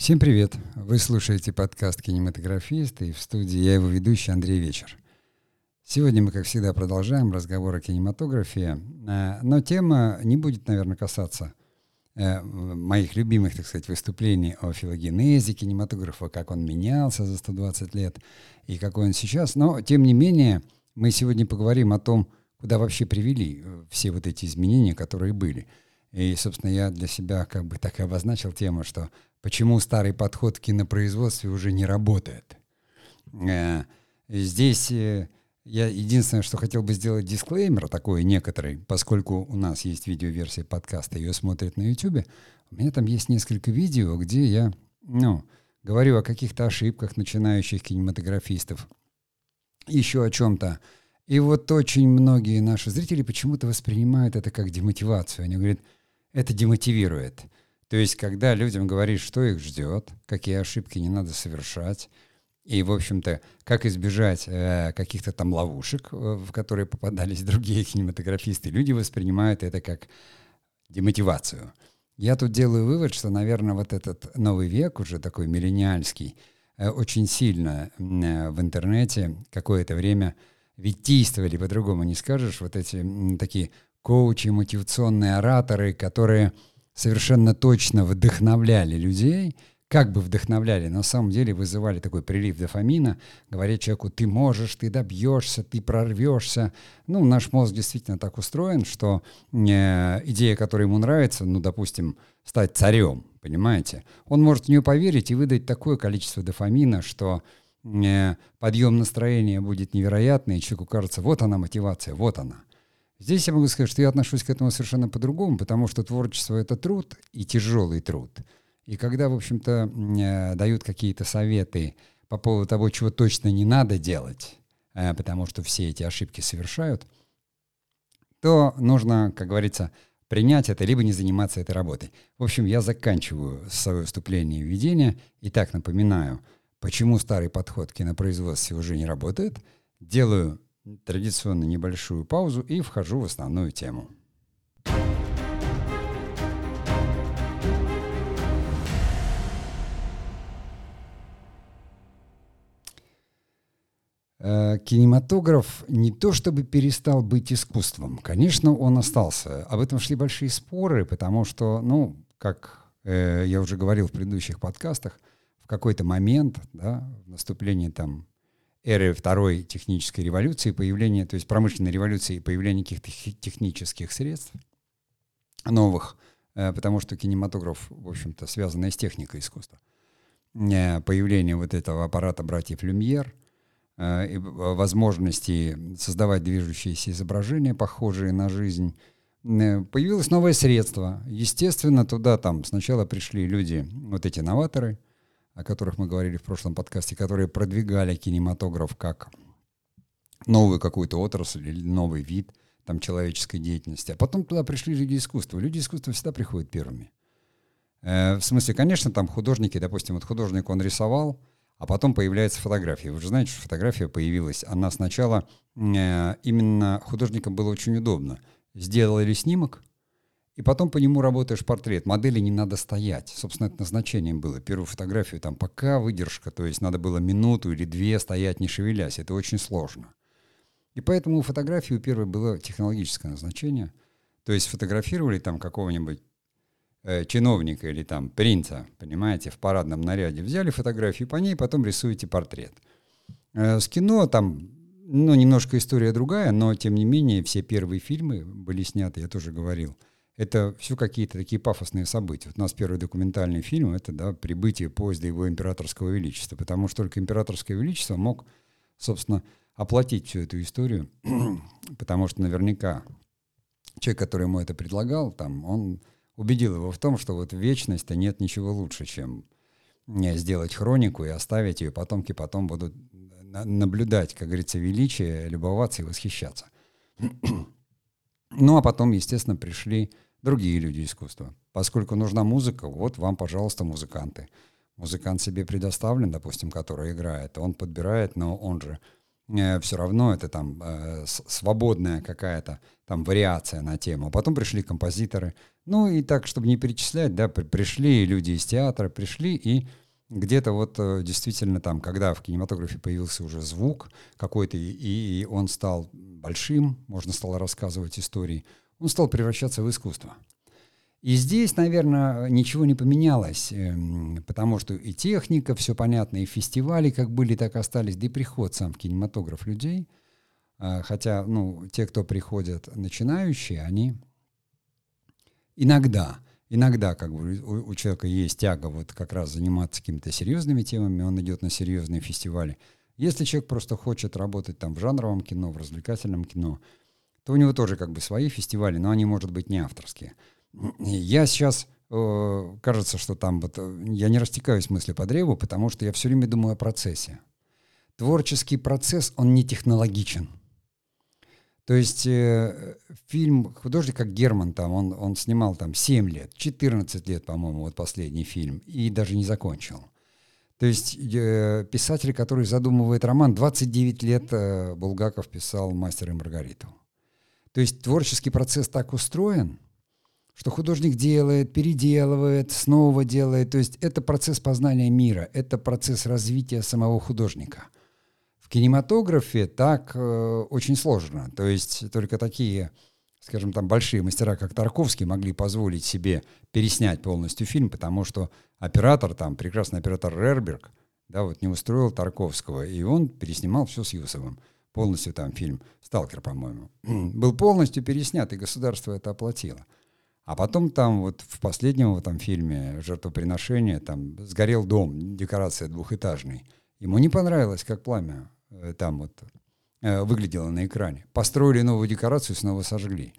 Всем привет! Вы слушаете подкаст «Кинематографист» и в студии я его ведущий Андрей Вечер. Сегодня мы, как всегда, продолжаем разговор о кинематографии, э, но тема не будет, наверное, касаться э, моих любимых, так сказать, выступлений о филогенезе кинематографа, как он менялся за 120 лет и какой он сейчас. Но, тем не менее, мы сегодня поговорим о том, куда вообще привели э, все вот эти изменения, которые были. И, собственно, я для себя как бы так и обозначил тему, что почему старый подход в кинопроизводстве уже не работает. Э, здесь э, я единственное, что хотел бы сделать дисклеймер такой некоторый, поскольку у нас есть видеоверсия подкаста, ее смотрят на YouTube. У меня там есть несколько видео, где я, ну, говорю о каких-то ошибках начинающих кинематографистов, еще о чем-то. И вот очень многие наши зрители почему-то воспринимают это как демотивацию. Они говорят, это демотивирует. То есть, когда людям говоришь, что их ждет, какие ошибки не надо совершать, и, в общем-то, как избежать э, каких-то там ловушек, э, в которые попадались другие кинематографисты, люди воспринимают это как демотивацию. Я тут делаю вывод, что, наверное, вот этот новый век, уже такой миллениальский, э, очень сильно э, в интернете какое-то время ведь действовали, по-другому не скажешь, вот эти такие коучи, мотивационные ораторы, которые совершенно точно вдохновляли людей, как бы вдохновляли, на самом деле вызывали такой прилив дофамина, говоря человеку, ты можешь, ты добьешься, ты прорвешься. Ну, наш мозг действительно так устроен, что э, идея, которая ему нравится, ну, допустим, стать царем, понимаете, он может в нее поверить и выдать такое количество дофамина, что э, подъем настроения будет невероятный, и человеку кажется, вот она мотивация, вот она. Здесь я могу сказать, что я отношусь к этому совершенно по-другому, потому что творчество — это труд и тяжелый труд. И когда, в общем-то, э, дают какие-то советы по поводу того, чего точно не надо делать, э, потому что все эти ошибки совершают, то нужно, как говорится, принять это, либо не заниматься этой работой. В общем, я заканчиваю свое выступление и введение. И так напоминаю, почему старый подход к кинопроизводству уже не работает. Делаю традиционно небольшую паузу и вхожу в основную тему. Э, кинематограф не то чтобы перестал быть искусством. Конечно, он остался. Об этом шли большие споры, потому что, ну, как э, я уже говорил в предыдущих подкастах, в какой-то момент, да, в наступлении там эры второй технической революции, появления, то есть промышленной революции и появления каких-то технических средств новых, э, потому что кинематограф, в общем-то, связанный с техникой искусства. Э, появление вот этого аппарата братьев Люмьер, э, возможности создавать движущиеся изображения, похожие на жизнь, появилось новое средство. Естественно, туда там сначала пришли люди, вот эти новаторы – о которых мы говорили в прошлом подкасте, которые продвигали кинематограф как новую какую-то отрасль или новый вид там, человеческой деятельности. А потом туда пришли люди искусства. Люди искусства всегда приходят первыми. Э, в смысле, конечно, там художники, допустим, вот художник, он рисовал, а потом появляется фотография. Вы же знаете, что фотография появилась. Она сначала э, именно художникам было очень удобно. Сделали снимок, и потом по нему работаешь портрет. Модели не надо стоять. Собственно, это назначением было. Первую фотографию там пока выдержка, то есть надо было минуту или две стоять, не шевелясь. Это очень сложно. И поэтому у фотографии у первой было технологическое назначение. То есть фотографировали там какого-нибудь э, чиновника или там принца, понимаете, в парадном наряде. Взяли фотографию по ней, потом рисуете портрет. Э, с кино там, ну, немножко история другая, но тем не менее все первые фильмы были сняты, я тоже говорил – это все какие-то такие пафосные события. Вот у нас первый документальный фильм — это да, прибытие поезда его императорского величества, потому что только императорское величество мог, собственно, оплатить всю эту историю, потому что наверняка человек, который ему это предлагал, там, он убедил его в том, что вот в вечности нет ничего лучше, чем сделать хронику и оставить ее, потомки потом будут наблюдать, как говорится, величие, любоваться и восхищаться. ну а потом, естественно, пришли другие люди искусства. Поскольку нужна музыка, вот вам, пожалуйста, музыканты. Музыкант себе предоставлен, допустим, который играет, он подбирает, но он же э, все равно это там э, свободная какая-то там вариация на тему. Потом пришли композиторы. Ну и так, чтобы не перечислять, да, при, пришли люди из театра, пришли и где-то вот э, действительно там, когда в кинематографе появился уже звук какой-то, и, и он стал большим, можно стало рассказывать истории, он стал превращаться в искусство. И здесь, наверное, ничего не поменялось, эм, потому что и техника, все понятно, и фестивали как были, так и остались, да и приход сам в кинематограф людей. А, хотя, ну, те, кто приходят начинающие, они иногда, иногда как бы у, у человека есть тяга вот как раз заниматься какими-то серьезными темами, он идет на серьезные фестивали. Если человек просто хочет работать там в жанровом кино, в развлекательном кино, то у него тоже как бы свои фестивали, но они, может быть, не авторские. Я сейчас, э, кажется, что там вот, э, я не растекаюсь мысли по древу, потому что я все время думаю о процессе. Творческий процесс, он не технологичен. То есть э, фильм художник, как Герман, там, он, он снимал там 7 лет, 14 лет, по-моему, вот последний фильм, и даже не закончил. То есть э, писатель, который задумывает роман, 29 лет э, Булгаков писал «Мастер и Маргариту». То есть творческий процесс так устроен – что художник делает, переделывает, снова делает. То есть это процесс познания мира, это процесс развития самого художника. В кинематографе так э, очень сложно. То есть только такие, скажем, там большие мастера, как Тарковский, могли позволить себе переснять полностью фильм, потому что оператор, там прекрасный оператор Рерберг, да, вот не устроил Тарковского, и он переснимал все с Юсовым. Полностью там фильм «Сталкер», по-моему. Был полностью переснят, и государство это оплатило. А потом там вот в последнем этом фильме «Жертвоприношение» там сгорел дом, декорация двухэтажный. Ему не понравилось, как пламя там вот э, выглядело на экране. Построили новую декорацию, снова сожгли.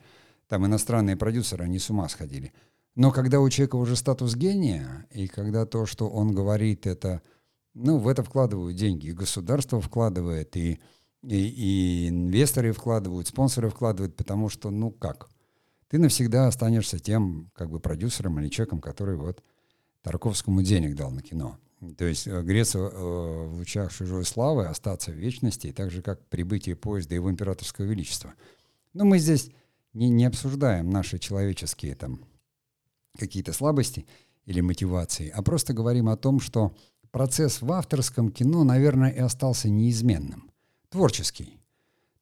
Там иностранные продюсеры, они с ума сходили. Но когда у человека уже статус гения, и когда то, что он говорит, это, ну, в это вкладывают деньги, и государство вкладывает, и, и, и инвесторы вкладывают, спонсоры вкладывают, потому что, ну как – ты навсегда останешься тем как бы продюсером или человеком, который вот Тарковскому денег дал на кино. То есть э, греться э, в лучах чужой славы, остаться в вечности, так же, как прибытие поезда его императорского величества. Но мы здесь не, не обсуждаем наши человеческие там какие-то слабости или мотивации, а просто говорим о том, что процесс в авторском кино, наверное, и остался неизменным. Творческий.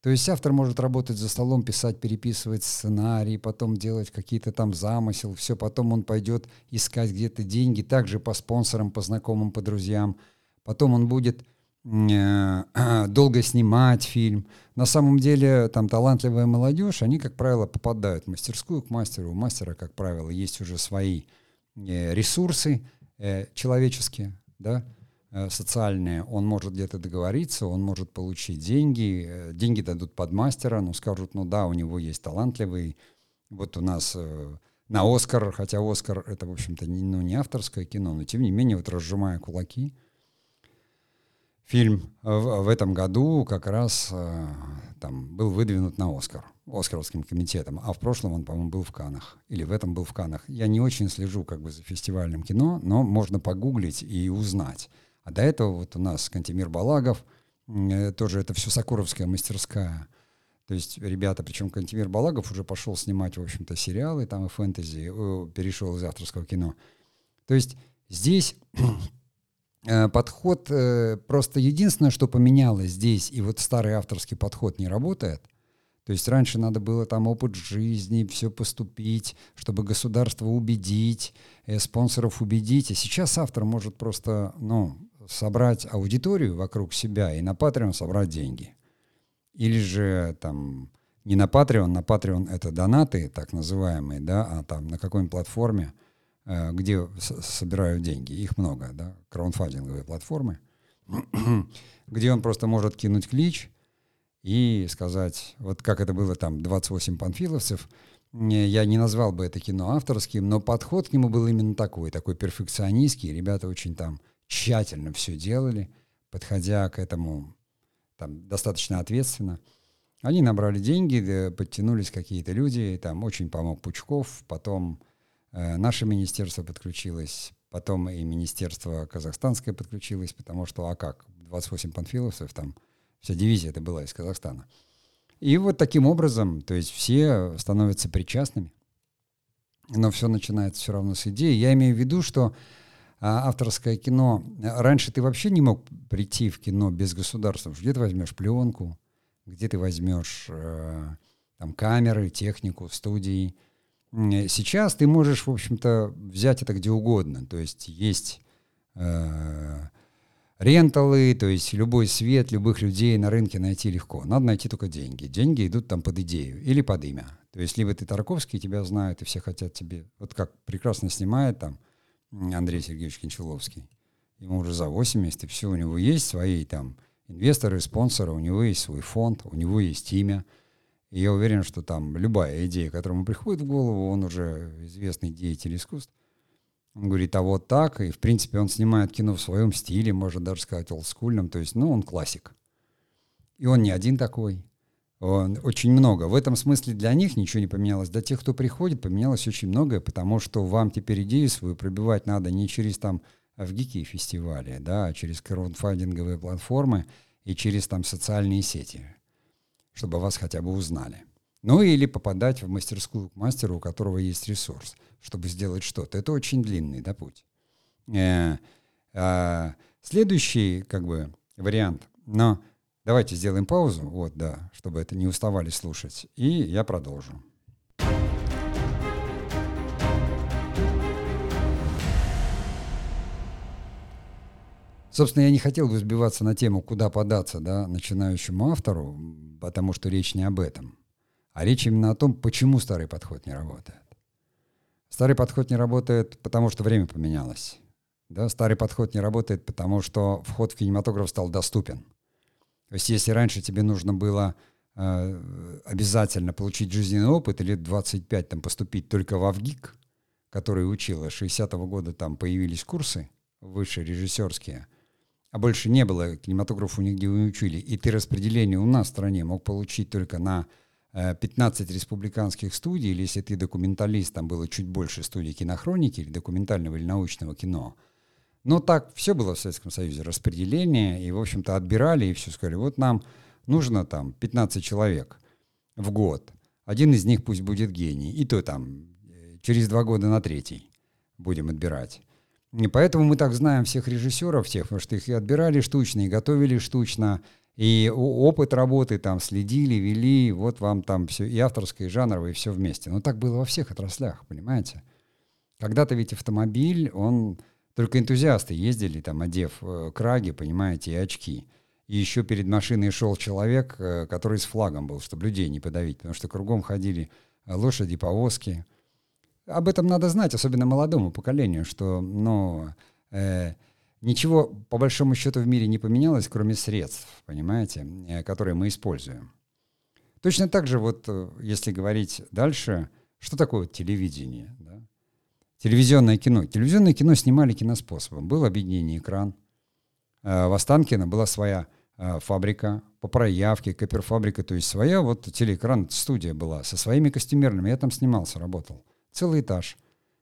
То есть автор может работать за столом, писать, переписывать сценарий, потом делать какие-то там замысел, все, потом он пойдет искать где-то деньги, также по спонсорам, по знакомым, по друзьям. Потом он будет э, долго снимать фильм. На самом деле там талантливая молодежь, они, как правило, попадают в мастерскую к мастеру. У мастера, как правило, есть уже свои э, ресурсы э, человеческие, да, социальные, он может где-то договориться, он может получить деньги, э, деньги дадут под мастера, ну скажут, ну да, у него есть талантливый, вот у нас э, на Оскар, хотя Оскар это, в общем-то, не, ну, не авторское кино, но тем не менее, вот разжимая кулаки, фильм в, в этом году как раз там был выдвинут на Оскар Оскаровским комитетом, а в прошлом он, по-моему, был в Канах, или в этом был в Канах. Я не очень слежу как бы за фестивальным кино, но можно погуглить и узнать. А до этого вот у нас Кантемир Балагов, э, тоже это все Сокуровская мастерская. То есть ребята, причем Кантемир Балагов уже пошел снимать, в общем-то, сериалы там и фэнтези, перешел из авторского кино. То есть здесь э, подход, э, просто единственное, что поменялось здесь, и вот старый авторский подход не работает – то есть раньше надо было там опыт жизни, все поступить, чтобы государство убедить, спонсоров убедить. А сейчас автор может просто, ну, собрать аудиторию вокруг себя и на Patreon собрать деньги. Или же там не на Patreon, на Patreon это донаты, так называемые, да, а там на какой-нибудь платформе, э, где собирают деньги. Их много, да, краудфандинговые платформы, где он просто может кинуть клич и сказать, вот как это было там, 28 панфиловцев, я не назвал бы это кино авторским, но подход к нему был именно такой, такой перфекционистский. Ребята очень там тщательно все делали, подходя к этому там, достаточно ответственно. Они набрали деньги, подтянулись какие-то люди, там очень помог Пучков, потом э, наше министерство подключилось, потом и министерство казахстанское подключилось, потому что, а как, 28 панфиловцев, там Вся дивизия это была из Казахстана. И вот таким образом, то есть все становятся причастными. Но все начинается все равно с идеи. Я имею в виду, что авторское кино... Раньше ты вообще не мог прийти в кино без государства. Где ты возьмешь пленку, где ты возьмешь э, там камеры, технику, студии. Сейчас ты можешь, в общем-то, взять это где угодно. То есть есть э, ренталы, то есть любой свет, любых людей на рынке найти легко. Надо найти только деньги. Деньги идут там под идею или под имя. То есть либо ты Тарковский, тебя знают, и все хотят тебе... Вот как прекрасно снимает там Андрей Сергеевич Кончаловский. Ему уже за 80, и все, у него есть свои там инвесторы, спонсоры, у него есть свой фонд, у него есть имя. И я уверен, что там любая идея, которая ему приходит в голову, он уже известный деятель искусств. Он говорит, а вот так, и в принципе он снимает кино в своем стиле, можно даже сказать олдскульном, то есть, ну, он классик. И он не один такой. Очень много. В этом смысле для них ничего не поменялось. Для тех, кто приходит, поменялось очень многое, потому что вам теперь идею свою пробивать надо не через там в гики фестивали, да, а через краудфандинговые платформы и через там социальные сети, чтобы вас хотя бы узнали. Ну или попадать в мастерскую к мастеру, у которого есть ресурс, чтобы сделать что-то. Это очень длинный да, путь. Э, э, следующий как бы вариант, но давайте сделаем паузу, вот, да, чтобы это не уставали слушать, и я продолжу. Собственно, я не хотел бы сбиваться на тему, куда податься да, начинающему автору, потому что речь не об этом, а речь именно о том, почему старый подход не работает. Старый подход не работает, потому что время поменялось. Да? Старый подход не работает, потому что вход в кинематограф стал доступен. То есть если раньше тебе нужно было э, обязательно получить жизненный опыт или 25 там, поступить только в АВГИК, который учил, с 60-го года там появились курсы высшие режиссерские – а больше не было кинематографу нигде не учили, и ты распределение у нас в стране мог получить только на 15 э, республиканских студий, или если ты документалист, там было чуть больше студий кинохроники или документального или научного кино. Но так все было в Советском Союзе, распределение, и, в общем-то, отбирали, и все сказали, вот нам нужно там 15 человек в год, один из них пусть будет гений, и то там э, через два года на третий будем отбирать. И поэтому мы так знаем всех режиссеров, всех, потому что их и отбирали штучно, и готовили штучно, и опыт работы там следили, вели, вот вам там все, и авторское, и жанровое, и все вместе. Но так было во всех отраслях, понимаете? Когда-то ведь автомобиль, он... Только энтузиасты ездили, там, одев э, краги, понимаете, и очки. И еще перед машиной шел человек, э, который с флагом был, чтобы людей не подавить, потому что кругом ходили э, лошади, повозки, об этом надо знать, особенно молодому поколению, что, ну, э, ничего по большому счету в мире не поменялось, кроме средств, понимаете, э, которые мы используем. Точно так же вот, если говорить дальше, что такое телевидение? Телевизионное кино. Телевизионное кино снимали киноспособом. Был объединение экран. Э, в Останкино была своя э, фабрика по проявке, копирфабрика, то есть своя вот телеэкран, студия была со своими костюмерными. Я там снимался, работал целый этаж,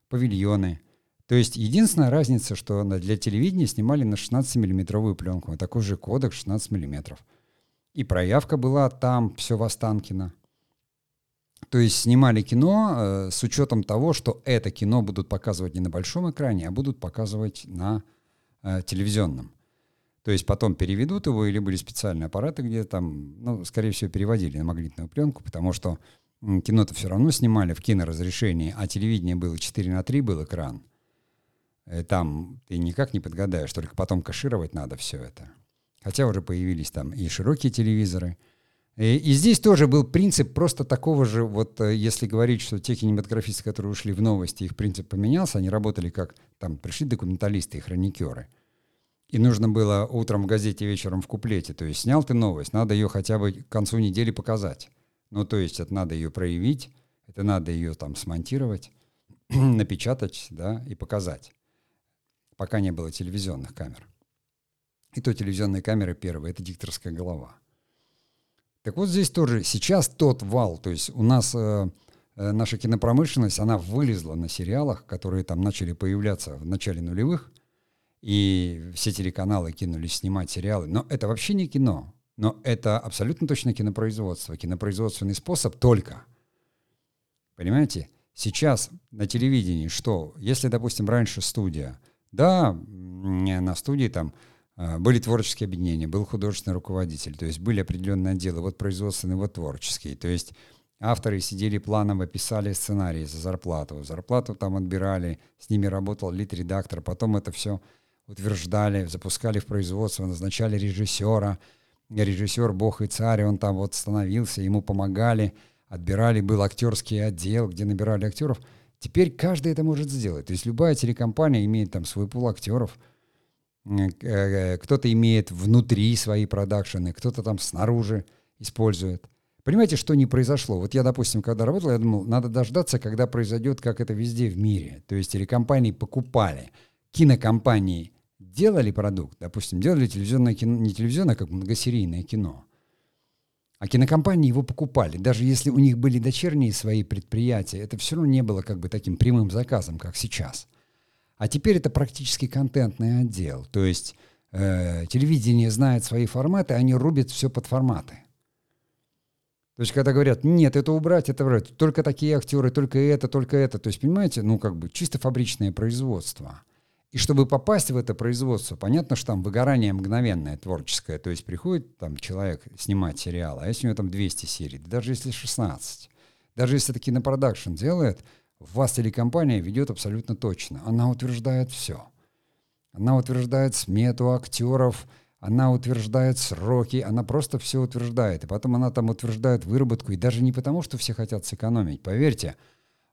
павильоны. То есть единственная разница, что для телевидения снимали на 16-миллиметровую пленку, а такой же кодек 16 миллиметров. И проявка была там, все в Останкино. То есть снимали кино э, с учетом того, что это кино будут показывать не на большом экране, а будут показывать на э, телевизионном. То есть потом переведут его, или были специальные аппараты, где там, ну, скорее всего, переводили на магнитную пленку, потому что кино-то все равно снимали в киноразрешении, а телевидение было 4 на 3 был экран. Э, там ты никак не подгадаешь, только потом кашировать надо все это. Хотя уже появились там и широкие телевизоры. И, и здесь тоже был принцип просто такого же, вот э, если говорить, что те кинематографисты, которые ушли в новости, их принцип поменялся, они работали как, там пришли документалисты и хроникеры. И нужно было утром в газете, вечером в куплете. То есть снял ты новость, надо ее хотя бы к концу недели показать. Ну, то есть это надо ее проявить, это надо ее там смонтировать, напечатать, да, и показать. Пока не было телевизионных камер. И то телевизионные камеры первые, это дикторская голова. Так вот здесь тоже сейчас тот вал, то есть у нас э, э, наша кинопромышленность, она вылезла на сериалах, которые там начали появляться в начале нулевых, и все телеканалы кинулись снимать сериалы. Но это вообще не кино. Но это абсолютно точно кинопроизводство. Кинопроизводственный способ только. Понимаете? Сейчас на телевидении что? Если, допустим, раньше студия, да, на студии там были творческие объединения, был художественный руководитель, то есть были определенные отделы, вот производственный, вот творческий. То есть авторы сидели планово, писали сценарии за зарплату, зарплату там отбирали, с ними работал лид-редактор, потом это все утверждали, запускали в производство, назначали режиссера, режиссер бог и царь, он там вот становился, ему помогали, отбирали, был актерский отдел, где набирали актеров. Теперь каждый это может сделать. То есть любая телекомпания имеет там свой пул актеров, кто-то имеет внутри свои продакшены, кто-то там снаружи использует. Понимаете, что не произошло? Вот я, допустим, когда работал, я думал, надо дождаться, когда произойдет, как это везде в мире. То есть телекомпании покупали, кинокомпании делали продукт, допустим, делали телевизионное кино, не телевизионное, а как многосерийное кино, а кинокомпании его покупали. Даже если у них были дочерние свои предприятия, это все равно не было как бы таким прямым заказом, как сейчас. А теперь это практически контентный отдел. То есть э, телевидение знает свои форматы, они рубят все под форматы. То есть, когда говорят, нет, это убрать, это убрать, только такие актеры, только это, только это. То есть, понимаете, ну, как бы чисто фабричное производство. И чтобы попасть в это производство, понятно, что там выгорание мгновенное, творческое. То есть приходит там человек снимать сериал, а если у него там 200 серий, даже если 16, даже если это кинопродакшн делает, вас телекомпания ведет абсолютно точно. Она утверждает все. Она утверждает смету актеров, она утверждает сроки, она просто все утверждает. И потом она там утверждает выработку. И даже не потому, что все хотят сэкономить. Поверьте,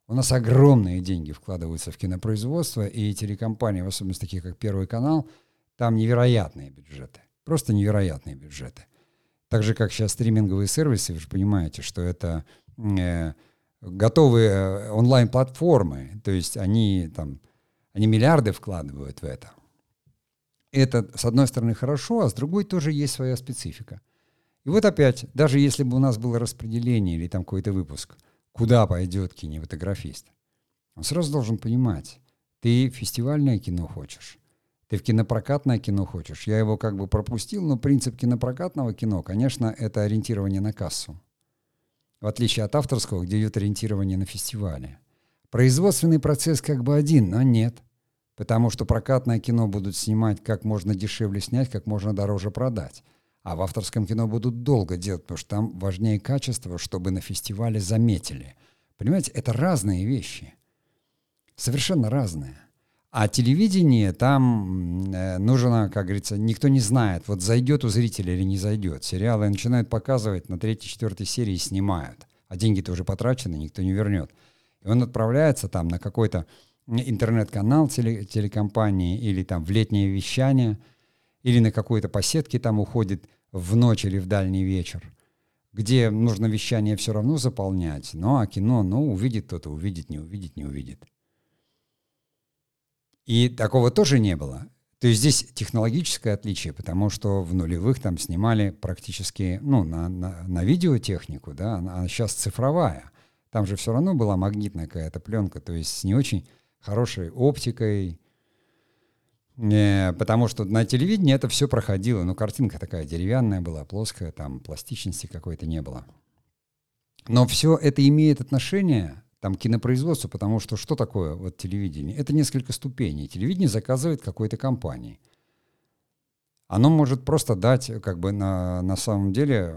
у нас огромные деньги вкладываются в кинопроизводство, и телекомпании, в особенности такие, как Первый канал, там невероятные бюджеты. Просто невероятные бюджеты. Так же, как сейчас стриминговые сервисы, вы же понимаете, что это э, готовые э, онлайн-платформы, то есть они там, они миллиарды вкладывают в это. Это, с одной стороны, хорошо, а с другой тоже есть своя специфика. И вот опять, даже если бы у нас было распределение или там какой-то выпуск – куда пойдет кинематографист. Он сразу должен понимать, ты фестивальное кино хочешь, ты в кинопрокатное кино хочешь. Я его как бы пропустил, но принцип кинопрокатного кино, конечно, это ориентирование на кассу. В отличие от авторского, где идет ориентирование на фестивале. Производственный процесс как бы один, но нет. Потому что прокатное кино будут снимать как можно дешевле снять, как можно дороже продать. А в авторском кино будут долго делать, потому что там важнее качество, чтобы на фестивале заметили. Понимаете, это разные вещи. Совершенно разные. А телевидение там э, нужно, как говорится, никто не знает, вот зайдет у зрителя или не зайдет. Сериалы начинают показывать, на третьей, четвертой серии снимают. А деньги-то уже потрачены, никто не вернет. И он отправляется там на какой-то интернет-канал теле, телекомпании или там в летнее вещание – или на какой-то поседке там уходит в ночь или в дальний вечер, где нужно вещание все равно заполнять, ну а кино, ну, увидит кто-то, увидит, не увидит, не увидит. И такого тоже не было. То есть здесь технологическое отличие, потому что в нулевых там снимали практически, ну, на, на, на видеотехнику, да, а сейчас цифровая. Там же все равно была магнитная какая-то пленка, то есть с не очень хорошей оптикой, Э, потому что на телевидении это все проходило. Ну, картинка такая деревянная была, плоская, там пластичности какой-то не было. Но все это имеет отношение там, к кинопроизводству, потому что что такое вот телевидение? Это несколько ступеней. Телевидение заказывает какой-то компании. Оно может просто дать, как бы на, на самом деле,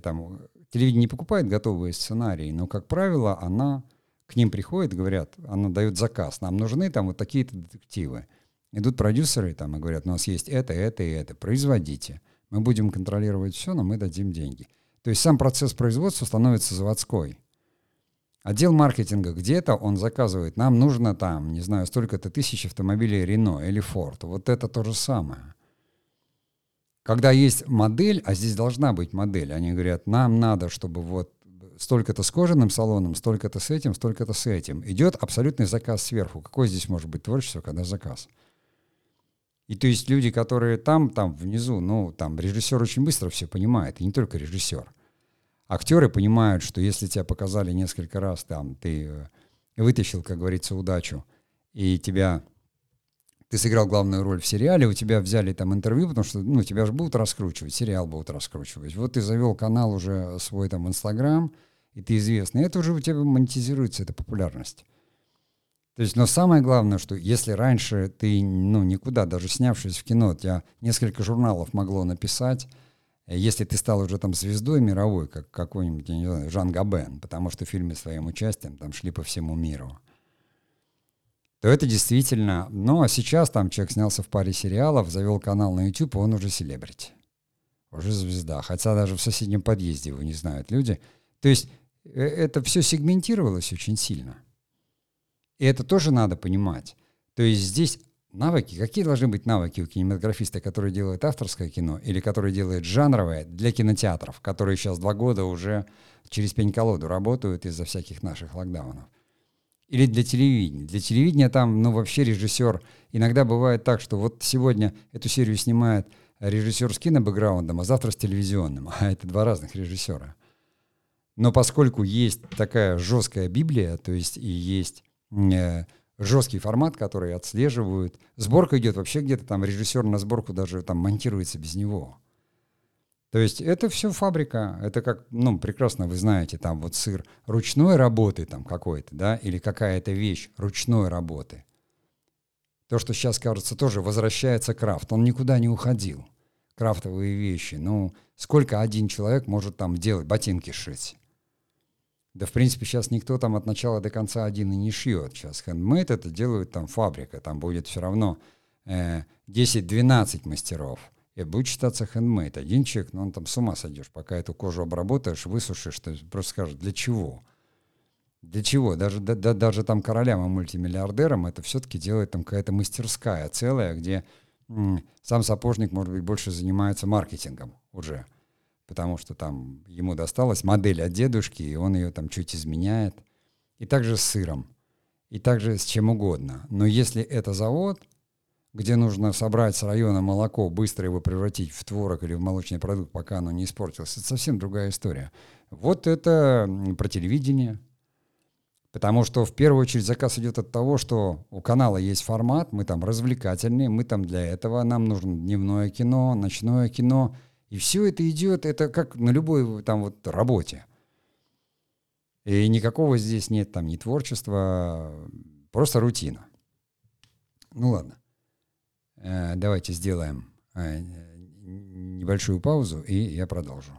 там, телевидение не покупает готовые сценарии, но, как правило, она к ним приходит, говорят, она дает заказ, нам нужны там вот такие-то детективы. Идут продюсеры там и говорят, у нас есть это, это и это, производите. Мы будем контролировать все, но мы дадим деньги. То есть сам процесс производства становится заводской. Отдел маркетинга где-то он заказывает, нам нужно там, не знаю, столько-то тысяч автомобилей Renault или Ford. Вот это то же самое. Когда есть модель, а здесь должна быть модель, они говорят, нам надо, чтобы вот столько-то с кожаным салоном, столько-то с этим, столько-то с этим. Идет абсолютный заказ сверху. Какой здесь может быть творчество, когда заказ? И то есть люди, которые там, там внизу, ну, там режиссер очень быстро все понимает, и не только режиссер. Актеры понимают, что если тебя показали несколько раз, там, ты э, вытащил, как говорится, удачу, и тебя ты сыграл главную роль в сериале, у тебя взяли там интервью, потому что, ну, тебя же будут раскручивать, сериал будут раскручивать. Вот ты завел канал уже свой там в Инстаграм, и ты известный. Это уже у тебя монетизируется, эта популярность. То есть, но самое главное, что если раньше ты, ну, никуда, даже снявшись в кино, тебя несколько журналов могло написать, если ты стал уже там звездой мировой, как какой-нибудь, не знаю, Жан Габен, потому что фильмы своим участием там шли по всему миру, то это действительно... Ну, а сейчас там человек снялся в паре сериалов, завел канал на YouTube, он уже селебрити. Уже звезда. Хотя даже в соседнем подъезде его не знают люди. То есть э, это все сегментировалось очень сильно. И это тоже надо понимать. То есть здесь навыки, какие должны быть навыки у кинематографиста, который делает авторское кино или который делает жанровое для кинотеатров, которые сейчас два года уже через пень-колоду работают из-за всяких наших локдаунов. Или для телевидения. Для телевидения там, ну, вообще режиссер. Иногда бывает так, что вот сегодня эту серию снимает режиссер с кинобэкграундом, а завтра с телевизионным. А это два разных режиссера. Но поскольку есть такая жесткая Библия, то есть и есть э, жесткий формат, который отслеживают, сборка идет вообще где-то там, режиссер на сборку даже там монтируется без него. То есть это все фабрика, это как, ну, прекрасно вы знаете, там вот сыр ручной работы там какой-то, да, или какая-то вещь ручной работы. То, что сейчас, кажется, тоже возвращается крафт, он никуда не уходил. Крафтовые вещи, ну, сколько один человек может там делать, ботинки шить? Да, в принципе, сейчас никто там от начала до конца один и не шьет. Сейчас хендмейд это делают там фабрика, там будет все равно э, 10-12 мастеров – и будет считаться хендмейд. Один человек, ну он там с ума сойдешь, пока эту кожу обработаешь, высушишь, ты просто скажешь, для чего? Для чего? Даже, да, да, даже там королям и мультимиллиардерам это все-таки делает там какая-то мастерская целая, где м, сам сапожник, может быть, больше занимается маркетингом уже. Потому что там ему досталась модель от дедушки, и он ее там чуть изменяет. И также с сыром. И также с чем угодно. Но если это завод, где нужно собрать с района молоко, быстро его превратить в творог или в молочный продукт, пока оно не испортилось, это совсем другая история. Вот это про телевидение. Потому что в первую очередь заказ идет от того, что у канала есть формат, мы там развлекательные, мы там для этого, нам нужно дневное кино, ночное кино. И все это идет, это как на любой там вот работе. И никакого здесь нет там ни творчества, просто рутина. Ну ладно. Э, давайте сделаем э, небольшую паузу, и я продолжу.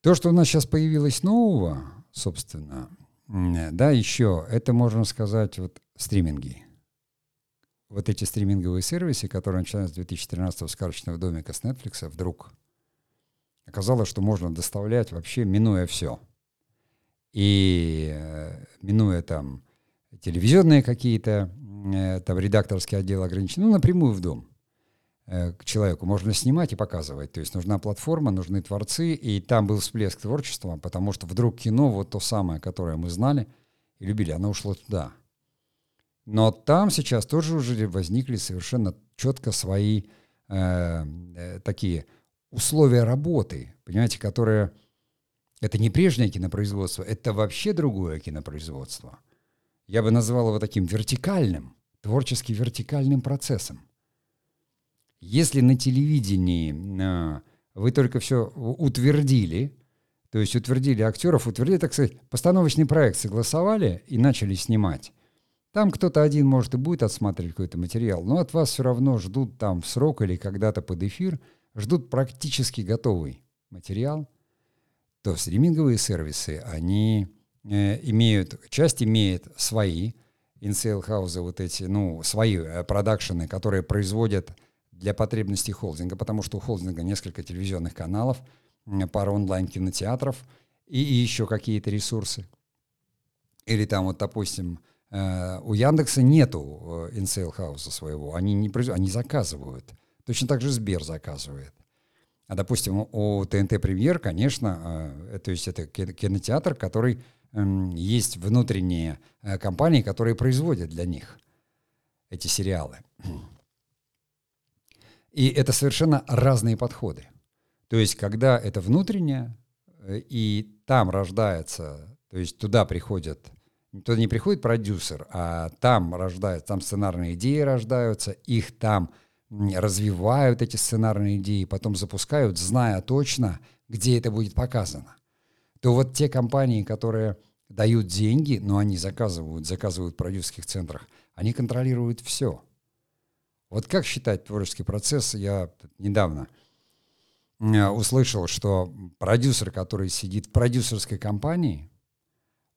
То, что у нас сейчас появилось нового, собственно, да, еще, это можно сказать вот стриминги. Вот эти стриминговые сервисы, которые начинают с 2013 сказочного домика с Netflix, вдруг оказалось, что можно доставлять вообще минуя все. И э, минуя там телевизионные какие-то, э, там редакторский отдел ограничен, ну, напрямую в дом к человеку можно снимать и показывать. То есть нужна платформа, нужны творцы, и там был всплеск творчества, потому что вдруг кино, вот то самое, которое мы знали и любили, оно ушло туда. Но там сейчас тоже уже возникли совершенно четко свои э, э, такие условия работы, понимаете, которые... Это не прежнее кинопроизводство, это вообще другое кинопроизводство. Я бы назвал его таким вертикальным, творчески вертикальным процессом. Если на телевидении э, вы только все утвердили, то есть утвердили актеров, утвердили, так сказать, постановочный проект согласовали и начали снимать, там кто-то один, может, и будет отсматривать какой-то материал, но от вас все равно ждут там в срок или когда-то под эфир – ждут практически готовый материал, то стриминговые сервисы, они э, имеют, часть имеет свои in-sale house ы, вот эти, ну, свои э, продакшены, которые производят для потребностей холдинга, потому что у холдинга несколько телевизионных каналов, пара онлайн-кинотеатров и, и еще какие-то ресурсы. Или там вот, допустим, э, у Яндекса нету э, in-sale house а своего, они не они заказывают – Точно так же Сбер заказывает. А, допустим, у ТНТ Премьер, конечно, а, то есть это кинотеатр, который есть внутренние э, компании, которые производят для них эти сериалы. И это совершенно разные подходы. То есть, когда это внутреннее, э, и там рождается, то есть туда приходят, туда не приходит продюсер, а там рождаются, там сценарные идеи рождаются, их там развивают эти сценарные идеи, потом запускают, зная точно, где это будет показано. То вот те компании, которые дают деньги, но они заказывают, заказывают в продюсерских центрах, они контролируют все. Вот как считать творческий процесс? Я недавно э, услышал, что продюсер, который сидит в продюсерской компании,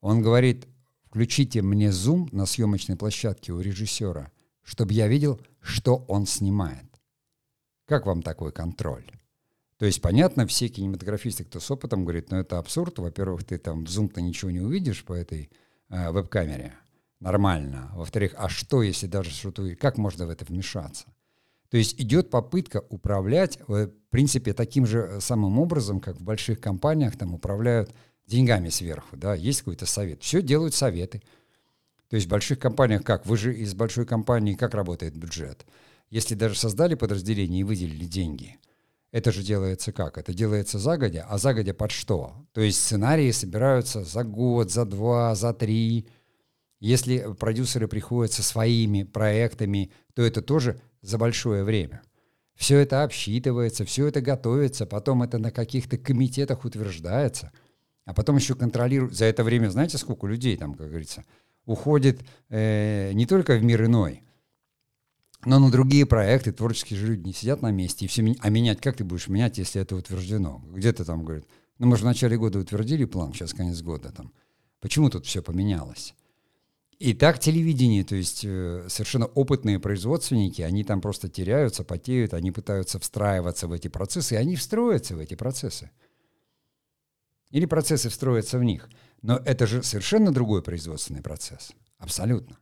он говорит, включите мне зум на съемочной площадке у режиссера, чтобы я видел, что он снимает. Как вам такой контроль? То есть, понятно, все кинематографисты, кто с опытом, говорит, ну это абсурд. Во-первых, ты там в Zoom-то ничего не увидишь по этой э, веб-камере. Нормально. Во-вторых, а что, если даже что-то... Как можно в это вмешаться? То есть идет попытка управлять, в принципе, таким же самым образом, как в больших компаниях там управляют деньгами сверху, да, есть какой-то совет. Все делают советы. То есть в больших компаниях как? Вы же из большой компании, как работает бюджет? Если даже создали подразделение и выделили деньги – это же делается как? Это делается загодя, а загодя под что? То есть сценарии собираются за год, за два, за три. Если продюсеры приходят со своими проектами, то это тоже за большое время. Все это обсчитывается, все это готовится, потом это на каких-то комитетах утверждается, а потом еще контролируют. За это время, знаете, сколько людей там, как говорится, уходит э, не только в мир иной, но на другие проекты творческие же люди не сидят на месте. И все, а менять, как ты будешь менять, если это утверждено? Где-то там говорит, ну мы же в начале года утвердили план, сейчас конец года там. Почему тут все поменялось? И так телевидение, то есть э, совершенно опытные производственники, они там просто теряются, потеют, они пытаются встраиваться в эти процессы, и они встроятся в эти процессы. Или процессы встроятся в них. Но это же совершенно другой производственный процесс. Абсолютно.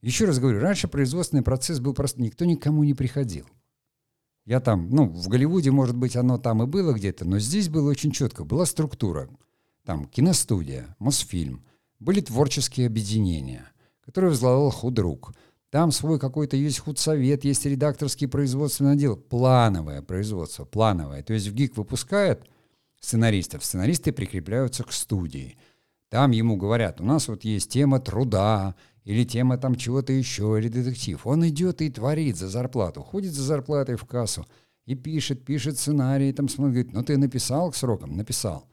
Еще раз говорю, раньше производственный процесс был просто никто никому не приходил. Я там, ну, в Голливуде, может быть, оно там и было где-то, но здесь было очень четко. Была структура. Там киностудия, Мосфильм. Были творческие объединения, которые возглавлял худрук. Там свой какой-то есть худсовет, есть редакторский производственный отдел. Плановое производство, плановое. То есть в ГИК выпускает сценаристов, сценаристы прикрепляются к студии. Там ему говорят, у нас вот есть тема труда, или тема там чего-то еще, или детектив. Он идет и творит за зарплату, ходит за зарплатой в кассу и пишет, пишет сценарий, там смотрит, говорит, ну ты написал к срокам? Написал.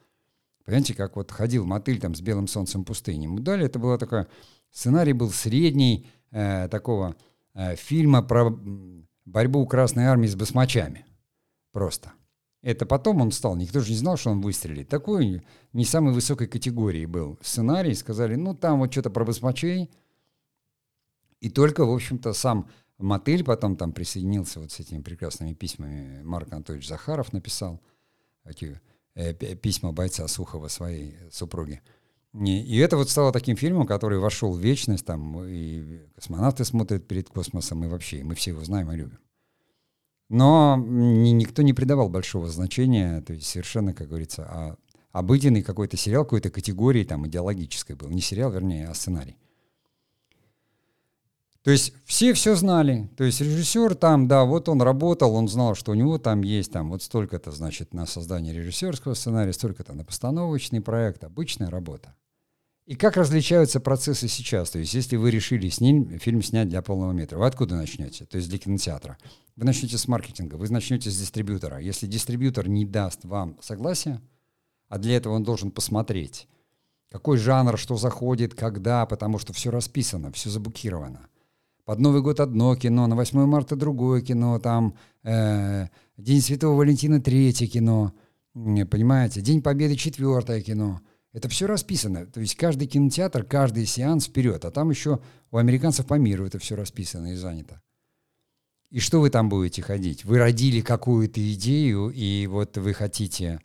Понимаете, как вот ходил мотыль там с белым солнцем пустыни. Ему дали, это была такая, сценарий был средний э, такого э, фильма про борьбу Красной Армии с басмачами. Просто. Это потом он стал, никто же не знал, что он выстрелит. Такой не самой высокой категории был сценарий. Сказали, ну там вот что-то про басмачей, и только, в общем-то, сам Мотыль потом там присоединился вот с этими прекрасными письмами. Марк Анатольевич Захаров написал эти письма бойца Сухова своей супруге. И, это вот стало таким фильмом, который вошел в вечность, там и космонавты смотрят перед космосом, и вообще, и мы все его знаем и любим. Но ни, никто не придавал большого значения, то есть совершенно, как говорится, а обыденный какой-то сериал какой-то категории там идеологической был. Не сериал, вернее, а сценарий. То есть все все знали. То есть режиссер там, да, вот он работал, он знал, что у него там есть там вот столько-то, значит, на создание режиссерского сценария, столько-то на постановочный проект, обычная работа. И как различаются процессы сейчас? То есть если вы решили с ним фильм снять для полного метра, вы откуда начнете? То есть для кинотеатра. Вы начнете с маркетинга, вы начнете с дистрибьютора. Если дистрибьютор не даст вам согласия, а для этого он должен посмотреть, какой жанр, что заходит, когда, потому что все расписано, все заблокировано под Новый год одно кино, на 8 марта другое кино, там э, День Святого Валентина третье кино, понимаете, День Победы четвертое кино. Это все расписано. То есть каждый кинотеатр, каждый сеанс вперед. А там еще у американцев по миру это все расписано и занято. И что вы там будете ходить? Вы родили какую-то идею, и вот вы хотите...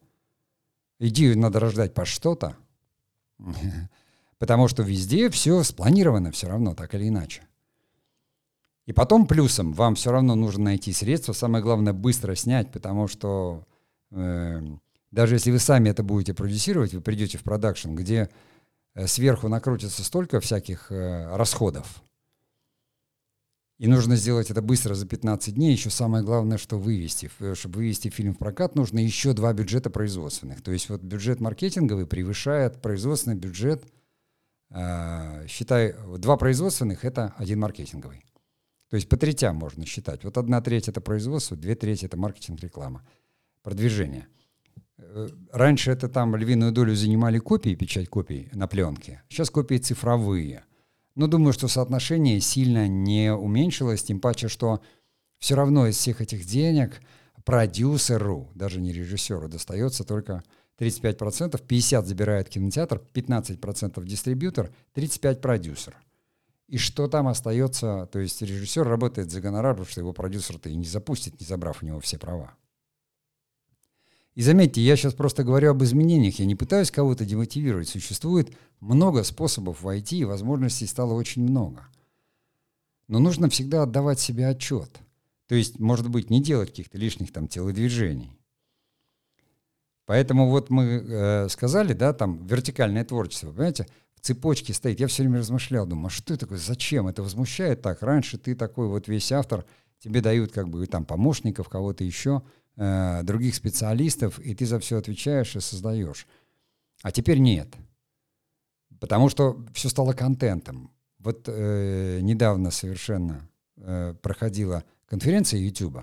Идею надо рождать по что-то. Потому что везде все спланировано все равно, так или иначе. И потом плюсом вам все равно нужно найти средства, самое главное быстро снять, потому что э, даже если вы сами это будете продюсировать, вы придете в продакшн, где э, сверху накрутится столько всяких э, расходов, И нужно сделать это быстро, за 15 дней. Еще самое главное, что вывести. Чтобы вывести фильм в прокат, нужно еще два бюджета производственных. То есть вот бюджет маркетинговый превышает производственный бюджет. Э, считай, два производственных — это один маркетинговый. То есть по третям можно считать. Вот одна треть — это производство, две трети — это маркетинг, реклама, продвижение. Э, раньше это там львиную долю занимали копии, печать копий на пленке. Сейчас копии цифровые — но думаю, что соотношение сильно не уменьшилось, тем паче, что все равно из всех этих денег продюсеру, даже не режиссеру, достается только 35%, 50% забирает кинотеатр, 15% дистрибьютор, 35% продюсер. И что там остается, то есть режиссер работает за гонорар, потому что его продюсер-то и не запустит, не забрав у него все права. И заметьте, я сейчас просто говорю об изменениях, я не пытаюсь кого-то демотивировать. Существует много способов войти, и возможностей стало очень много. Но нужно всегда отдавать себе отчет. То есть, может быть, не делать каких-то лишних там телодвижений. Поэтому вот мы э, сказали, да, там вертикальное творчество, понимаете, цепочке стоит. Я все время размышлял, думаю, а что это такое, зачем? Это возмущает так. Раньше ты такой вот весь автор, тебе дают как бы там помощников, кого-то еще – э, других специалистов, и ты за все отвечаешь и создаешь. А теперь нет. Потому что все стало контентом. Вот э, недавно совершенно э, проходила конференция YouTube,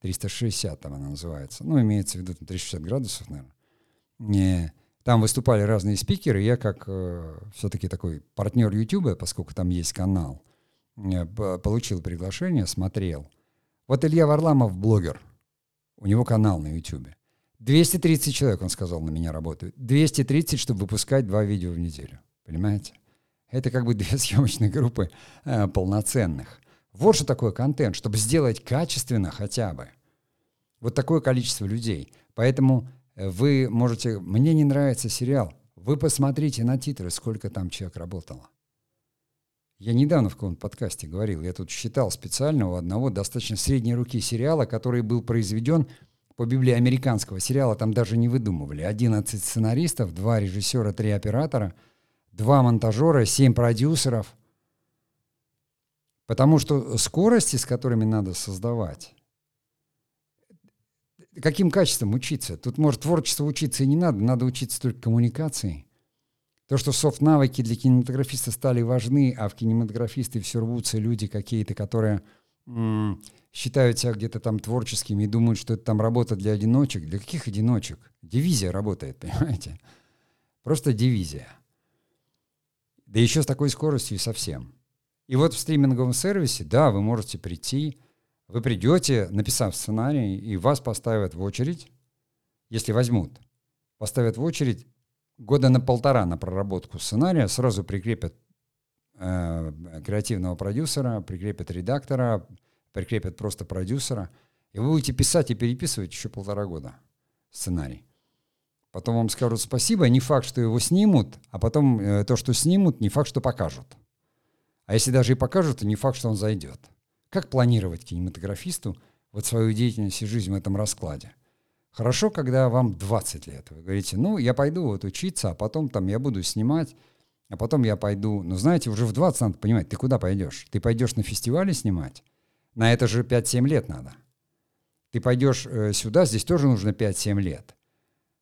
360 там она называется, ну, имеется в виду там, 360 градусов, наверное. Не, там выступали разные спикеры, я как э, все-таки такой партнер YouTube, поскольку там есть канал, э, получил приглашение, смотрел. Вот Илья Варламов, блогер – у него канал на YouTube. 230 человек, он сказал, на меня работают. 230, чтобы выпускать два видео в неделю. Понимаете? Это как бы две съемочные группы э, полноценных. Вот что такое контент, чтобы сделать качественно хотя бы. Вот такое количество людей. Поэтому вы можете... Мне не нравится сериал. Вы посмотрите на титры, сколько там человек работало. Я недавно в каком-то подкасте говорил, я тут считал специально у одного достаточно средней руки сериала, который был произведен по Библии американского сериала, там даже не выдумывали. 11 сценаристов, 2 режиссера, 3 оператора, 2 монтажера, 7 продюсеров. Потому что скорости, с которыми надо создавать, каким качеством учиться? Тут, может, творчество учиться и не надо, надо учиться только коммуникации. То, что софт-навыки для кинематографиста стали важны, а в кинематографисты все рвутся люди какие-то, которые м- считают себя где-то там творческими и думают, что это там работа для одиночек. Для каких одиночек? Дивизия работает, понимаете? Просто дивизия. Да еще с такой скоростью и совсем. И вот в стриминговом сервисе, да, вы можете прийти, вы придете, написав сценарий, и вас поставят в очередь, если возьмут. Поставят в очередь года на полтора на проработку сценария, сразу прикрепят э, креативного продюсера, прикрепят редактора, прикрепят просто продюсера, и вы будете писать и переписывать еще полтора года сценарий. Потом вам скажут спасибо, не факт, что его снимут, а потом э, то, что снимут, не факт, что покажут. А если даже и покажут, то не факт, что он зайдет. Как планировать кинематографисту вот свою деятельность и жизнь в этом раскладе? Хорошо, когда вам 20 лет. Вы говорите, ну, я пойду вот учиться, а потом там я буду снимать, а потом я пойду. Но знаете, уже в 20 надо понимать, ты куда пойдешь? Ты пойдешь на фестивале снимать? На это же 5-7 лет надо. Ты пойдешь э, сюда, здесь тоже нужно 5-7 лет.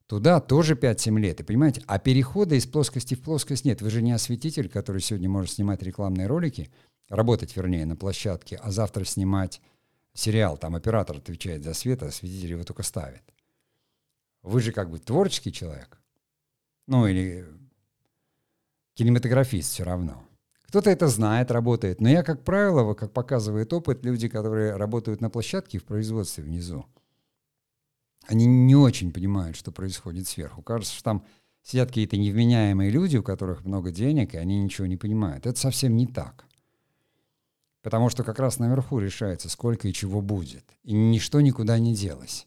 Туда тоже 5-7 лет. И понимаете, а перехода из плоскости в плоскость нет. Вы же не осветитель, который сегодня может снимать рекламные ролики, работать, вернее, на площадке, а завтра снимать сериал. Там оператор отвечает за свет, а осветитель его только ставит. Вы же как бы творческий человек. Ну или кинематографист все равно. Кто-то это знает, работает. Но я, как правило, как показывает опыт, люди, которые работают на площадке в производстве внизу, они не очень понимают, что происходит сверху. Кажется, что там сидят какие-то невменяемые люди, у которых много денег, и они ничего не понимают. Это совсем не так. Потому что как раз наверху решается, сколько и чего будет. И ничто никуда не делось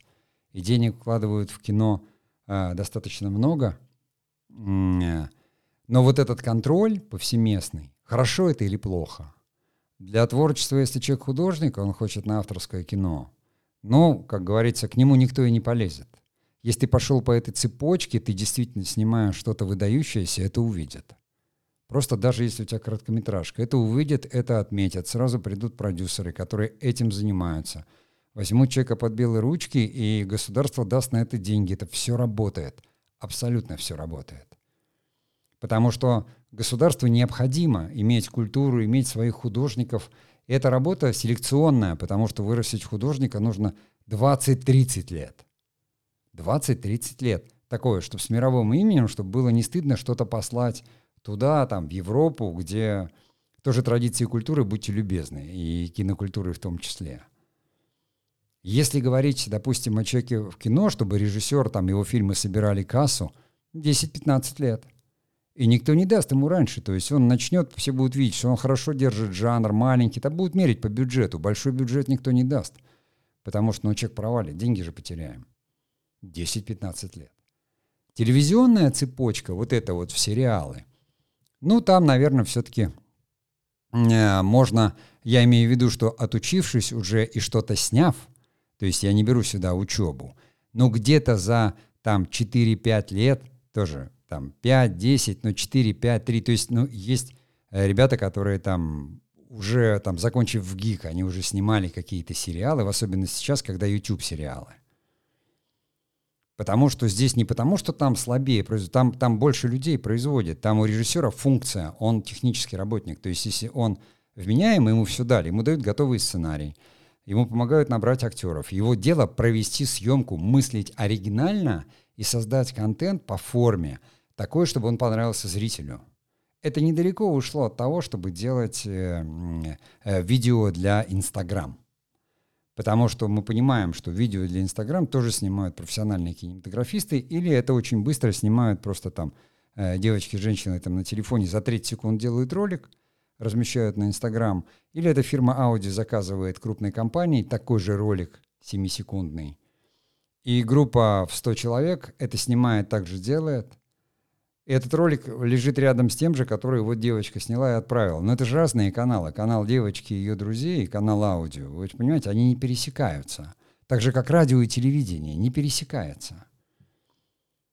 и денег вкладывают в кино э, достаточно много. Но вот этот контроль повсеместный, хорошо это или плохо? Для творчества, если человек художник, он хочет на авторское кино, ну, как говорится, к нему никто и не полезет. Если ты пошел по этой цепочке, ты действительно снимаешь что-то выдающееся, это увидят. Просто даже если у тебя короткометражка, это увидят, это отметят. Сразу придут продюсеры, которые этим занимаются. Возьмут человека под белые ручки, и государство даст на это деньги. Это все работает. Абсолютно все работает. Потому что государству необходимо иметь культуру, иметь своих художников. Эта работа селекционная, потому что вырастить художника нужно 20-30 лет. 20-30 лет. Такое, чтобы с мировым именем, чтобы было не стыдно что-то послать туда, там, в Европу, где тоже традиции культуры, будьте любезны, и кинокультуры в том числе. Если говорить, допустим, о человеке в кино, чтобы режиссер, там, его фильмы собирали кассу, 10-15 лет. И никто не даст ему раньше. То есть он начнет, все будут видеть, что он хорошо держит жанр, маленький. Там будут мерить по бюджету. Большой бюджет никто не даст. Потому что, ну, человек провалит, деньги же потеряем. 10-15 лет. Телевизионная цепочка, вот это вот в сериалы, ну, там, наверное, все-таки э, можно, я имею в виду, что отучившись уже и что-то сняв, то есть я не беру сюда учебу, но где-то за там 4-5 лет, тоже там 5-10, ну 4, 5, 3, то есть, ну, есть э, ребята, которые там уже там закончив в ГИК, они уже снимали какие-то сериалы, в особенности сейчас, когда YouTube сериалы. Потому что здесь не потому, что там слабее, там, там больше людей производит. Там у режиссера функция, он технический работник. То есть если он вменяемый, ему все дали, ему дают готовый сценарий, ему помогают набрать актеров. Его дело провести съемку, мыслить оригинально и создать контент по форме, такой, чтобы он понравился зрителю. Это недалеко ушло от того, чтобы делать э, э, видео для Инстаграм. Потому что мы понимаем, что видео для Инстаграм тоже снимают профессиональные кинематографисты, или это очень быстро снимают просто там э, девочки, женщины там на телефоне за 30 секунд делают ролик, размещают на Инстаграм, или эта фирма Audi заказывает крупной компании такой же ролик 7-секундный. И группа в 100 человек это снимает, также делает – и этот ролик лежит рядом с тем же, который вот девочка сняла и отправила. Но это же разные каналы. Канал девочки и ее друзей и канал аудио. Вы понимаете, они не пересекаются. Так же, как радио и телевидение, не пересекается.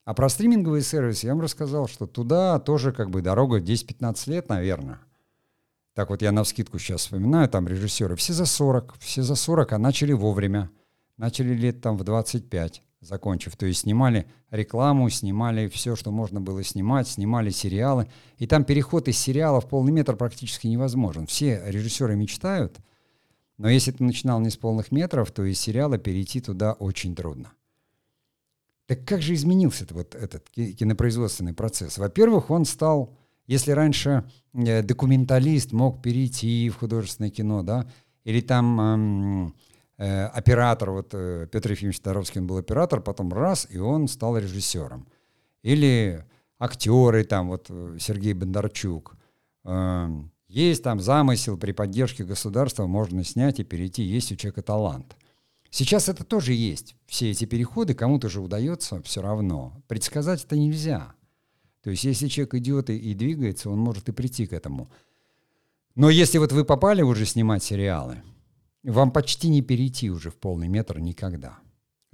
А про стриминговые сервисы я вам рассказал, что туда тоже как бы дорога 10-15 лет, наверное. Так вот я на вскидку сейчас вспоминаю, там режиссеры, все за 40, все за 40, а начали вовремя. Начали лет там в 25 закончив. То есть снимали рекламу, снимали все, что можно было снимать, снимали сериалы. И там переход из сериала в полный метр практически невозможен. Все режиссеры мечтают, но если ты начинал не с полных метров, то из сериала перейти туда очень трудно. Так как же изменился вот этот кинопроизводственный процесс? Во-первых, он стал, если раньше э, документалист мог перейти в художественное кино, да, или там э, оператор, вот э, Петр Ефимович он был оператор, потом раз, и он стал режиссером. Или актеры, там вот э, Сергей Бондарчук. Э, есть там замысел при поддержке государства, можно снять и перейти, есть у человека талант. Сейчас это тоже есть. Все эти переходы кому-то же удается все равно. Предсказать это нельзя. То есть если человек идет и, и двигается, он может и прийти к этому. Но если вот вы попали уже снимать сериалы, вам почти не перейти уже в полный метр никогда.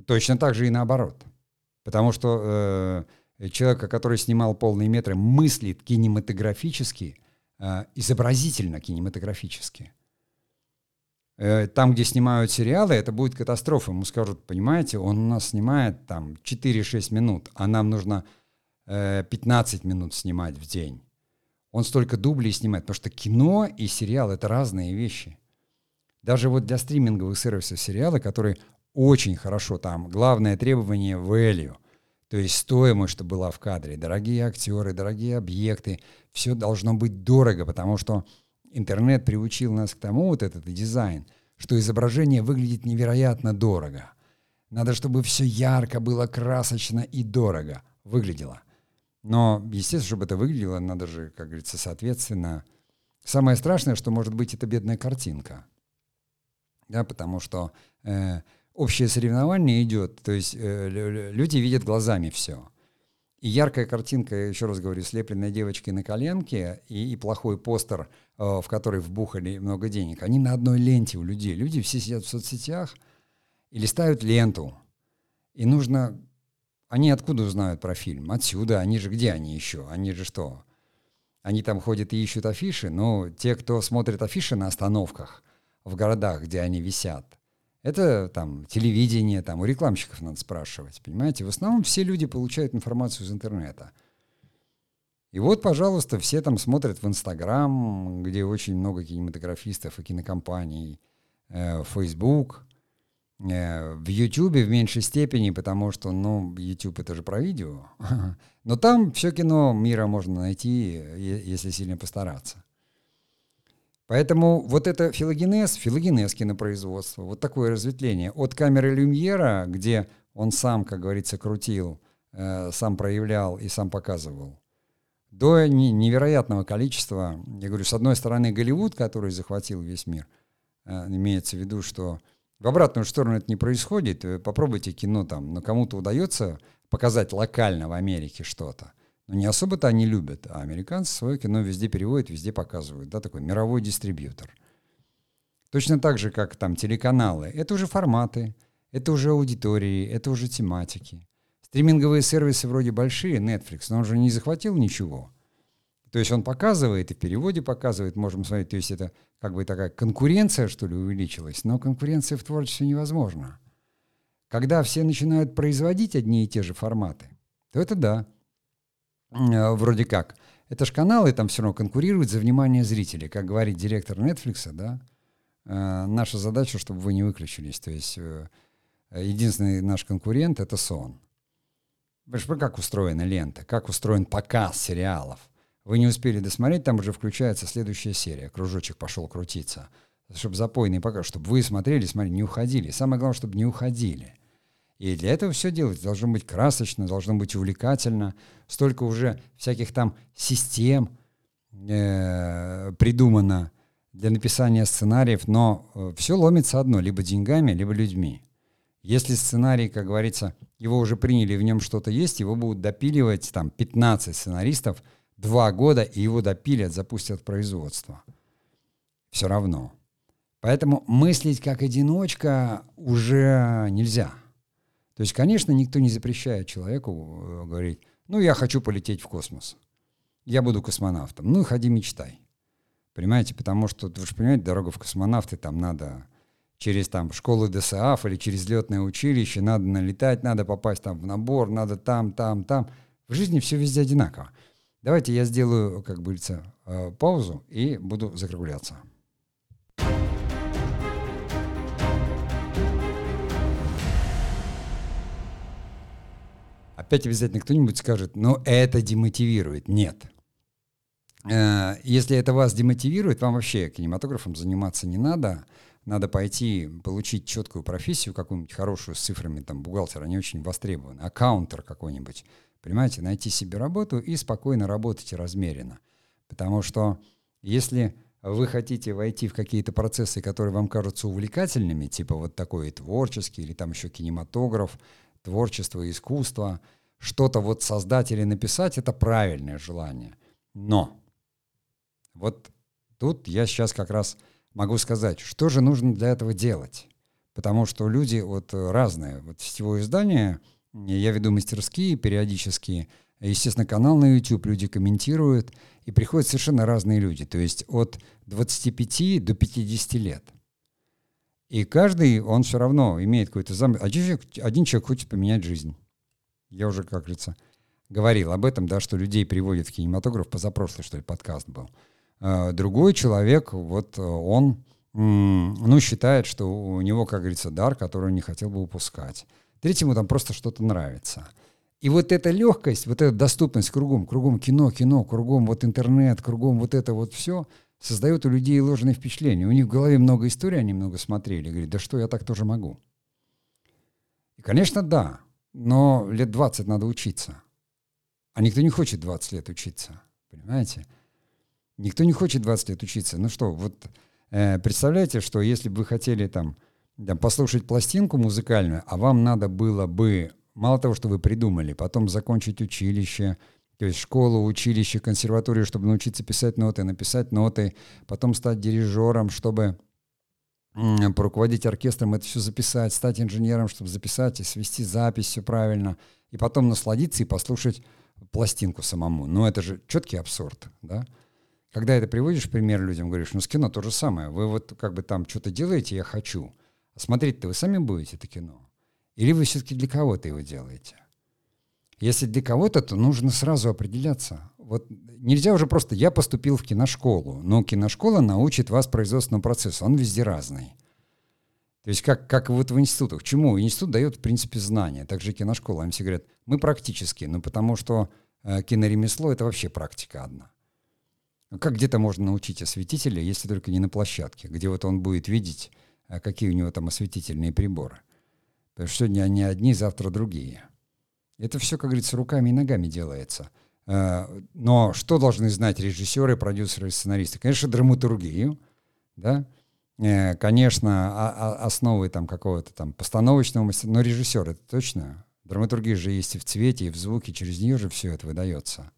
Точно так же и наоборот. Потому что э, человека, который снимал полные метры, мыслит кинематографически, э, изобразительно кинематографически. Э, там, где снимают сериалы, это будет катастрофа. Ему скажут, понимаете, он у нас снимает там 4-6 минут, а нам нужно э, 15 минут снимать в день. Он столько дублей снимает, потому что кино и сериал — это разные вещи. Даже вот для стриминговых сервисов сериалы, которые очень хорошо там, главное требование — value, то есть стоимость, что была в кадре, дорогие актеры, дорогие объекты, все должно быть дорого, потому что интернет приучил нас к тому, вот этот дизайн, что изображение выглядит невероятно дорого. Надо, чтобы все ярко было, красочно и дорого выглядело. Но, естественно, чтобы это выглядело, надо же, как говорится, соответственно. Самое страшное, что может быть, это бедная картинка да, потому что э, общее соревнование идет, то есть э, люди видят глазами все. И яркая картинка, еще раз говорю, слепленная девочкой на коленке и, и плохой постер, э, в который вбухали много денег, они на одной ленте у людей. Люди все сидят в соцсетях и листают ленту. И нужно... Они откуда узнают про фильм? Отсюда. Они же где они еще? Они же что? они там ходят и ищут афиши, но те, кто смотрит афиши на остановках в городах, где они висят, это там телевидение, там у рекламщиков надо спрашивать, понимаете? В основном все люди получают информацию из интернета. И вот, пожалуйста, все там смотрят в Инстаграм, где очень много кинематографистов и кинокомпаний, э, Facebook, э, в Ютубе в меньшей степени, потому что, ну, YouTube это же про видео. Но там все кино мира можно найти, если сильно постараться. Поэтому вот это филогенез, филогенез кинопроизводства, вот такое разветвление. От камеры Люмьера, где он сам, как говорится, крутил, э, сам проявлял и сам показывал, до невероятного количества, я говорю, с одной стороны Голливуд, который захватил весь мир, э, имеется в виду, что в обратную сторону это не происходит. Попробуйте кино там, но кому-то удается показать локально в Америке что-то. Но не особо-то они любят, а американцы свое кино везде переводят, везде показывают, да, такой мировой дистрибьютор. Точно так же, как там телеканалы. Это уже форматы, это уже аудитории, это уже тематики. Стриминговые сервисы вроде большие, Netflix, но он же не захватил ничего. То есть он показывает и в переводе показывает, можем смотреть, то есть это как бы такая конкуренция, что ли, увеличилась, но конкуренция в творчестве невозможна. Когда все начинают производить одни и те же форматы, то это да, вроде как. Это же каналы там все равно конкурируют за внимание зрителей. Как говорит директор Netflix, да, э, наша задача, чтобы вы не выключились. То есть э, единственный наш конкурент — это сон. Понимаешь, как устроена лента, как устроен показ сериалов. Вы не успели досмотреть, там уже включается следующая серия. Кружочек пошел крутиться. Чтобы запойный показ, чтобы вы смотрели, смотрели, не уходили. Самое главное, чтобы не уходили. И для этого все делать должно быть красочно, должно быть увлекательно. Столько уже всяких там систем э, придумано для написания сценариев, но э, все ломится одно, либо деньгами, либо людьми. Если сценарий, как говорится, его уже приняли, в нем что-то есть, его будут допиливать там 15 сценаристов два года, и его допилят, запустят производство. Все равно. Поэтому мыслить как одиночка уже нельзя. То есть, конечно, никто не запрещает человеку э, говорить, ну, я хочу полететь в космос. Я буду космонавтом. Ну, ходи мечтай. Понимаете, потому что, вы же понимаете, дорога в космонавты там надо через там школу ДСАФ или через летное училище, надо налетать, надо попасть там в набор, надо там, там, там. В жизни все везде одинаково. Давайте я сделаю, как говорится, э, паузу и буду закругляться. Опять обязательно кто-нибудь скажет, но это демотивирует. Нет. Э, если это вас демотивирует, вам вообще кинематографом заниматься не надо. Надо пойти получить четкую профессию, какую-нибудь хорошую с цифрами, там, бухгалтер, они очень востребованы. Аккаунтер какой-нибудь. Понимаете, найти себе работу и спокойно работать размеренно. Потому что если вы хотите войти в какие-то процессы, которые вам кажутся увлекательными, типа вот такой творческий или там еще кинематограф, творчество, искусство — что-то вот создать или написать, это правильное желание. Но вот тут я сейчас как раз могу сказать, что же нужно для этого делать. Потому что люди вот разные. Вот сетевое издание, я веду мастерские периодически, естественно, канал на YouTube люди комментируют, и приходят совершенно разные люди, то есть от 25 до 50 лет. И каждый, он все равно имеет какой-то замысел. Один человек, один человек хочет поменять жизнь. Я уже, как говорится, говорил об этом, да, что людей приводят в кинематограф, позапрошлый, что ли, подкаст был. А, другой человек, вот он, ну, считает, что у него, как говорится, дар, который он не хотел бы упускать. Третьему там просто что-то нравится. И вот эта легкость, вот эта доступность кругом, кругом кино, кино, кругом вот интернет, кругом вот это вот все, создает у людей ложные впечатления. У них в голове много историй, они много смотрели. Говорят, да что, я так тоже могу. И, конечно, да, но лет 20 надо учиться. А никто не хочет 20 лет учиться, понимаете? Никто не хочет 20 лет учиться. Ну что, вот э, представляете, что если бы вы хотели там, там послушать пластинку музыкальную, а вам надо было бы, мало того, что вы придумали, потом закончить училище, то есть школу, училище, консерваторию, чтобы научиться писать ноты, написать ноты, потом стать дирижером, чтобы поруководить оркестром, это все записать, стать инженером, чтобы записать и свести запись все правильно, и потом насладиться и послушать пластинку самому. Ну, это же четкий абсурд, да? Когда это приводишь пример людям, говоришь, ну, с кино то же самое. Вы вот как бы там что-то делаете, я хочу. А смотреть-то вы сами будете это кино? Или вы все-таки для кого-то его делаете? Если для кого-то, то нужно сразу определяться. Вот нельзя уже просто «я поступил в киношколу», но киношкола научит вас производственному процессу, он везде разный. То есть как, как вот в институтах. Чему? Институт дает, в принципе, знания. Также киношкола. Им все говорят, мы практические, ну потому что э, киноремесло — это вообще практика одна. А как где-то можно научить осветителя, если только не на площадке, где вот он будет видеть, э, какие у него там осветительные приборы. Потому что сегодня они одни, завтра другие. Это все, как говорится, руками и ногами делается. Э, но что должны знать режиссеры, продюсеры, сценаристы? Конечно, драматургию, да, э, конечно, основы там какого-то там постановочного мастера, но режиссер это точно. Драматургия же есть и в цвете, и в звуке, через нее же все это выдается.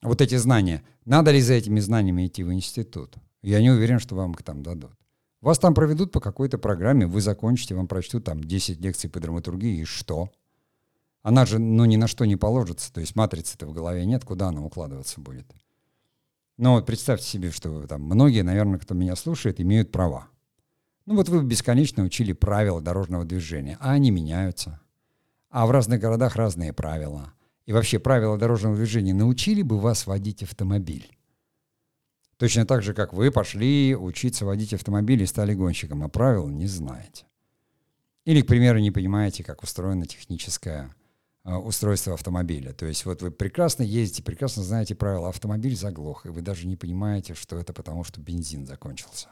Вот эти знания. Надо ли за этими знаниями идти в институт? Я не уверен, что вам их там дадут. Вас там проведут по какой-то программе, вы закончите, вам прочтут там 10 лекций по драматургии, и что? Она же, ну, ни на что не положится, то есть матрицы-то в голове нет, куда она укладываться будет. Но вот представьте себе, что там многие, наверное, кто меня слушает, имеют права. Ну вот вы бесконечно учили правила дорожного движения, а они меняются. А в разных городах разные правила. И вообще правила дорожного движения научили бы вас водить автомобиль. Точно так же, как вы пошли учиться водить автомобиль и стали гонщиком, а правил не знаете. Или, к примеру, не понимаете, как устроена техническая а, устройства автомобиля. То есть вот вы прекрасно ездите, прекрасно знаете правила, автомобиль заглох, и вы даже не понимаете, что это потому, что бензин закончился.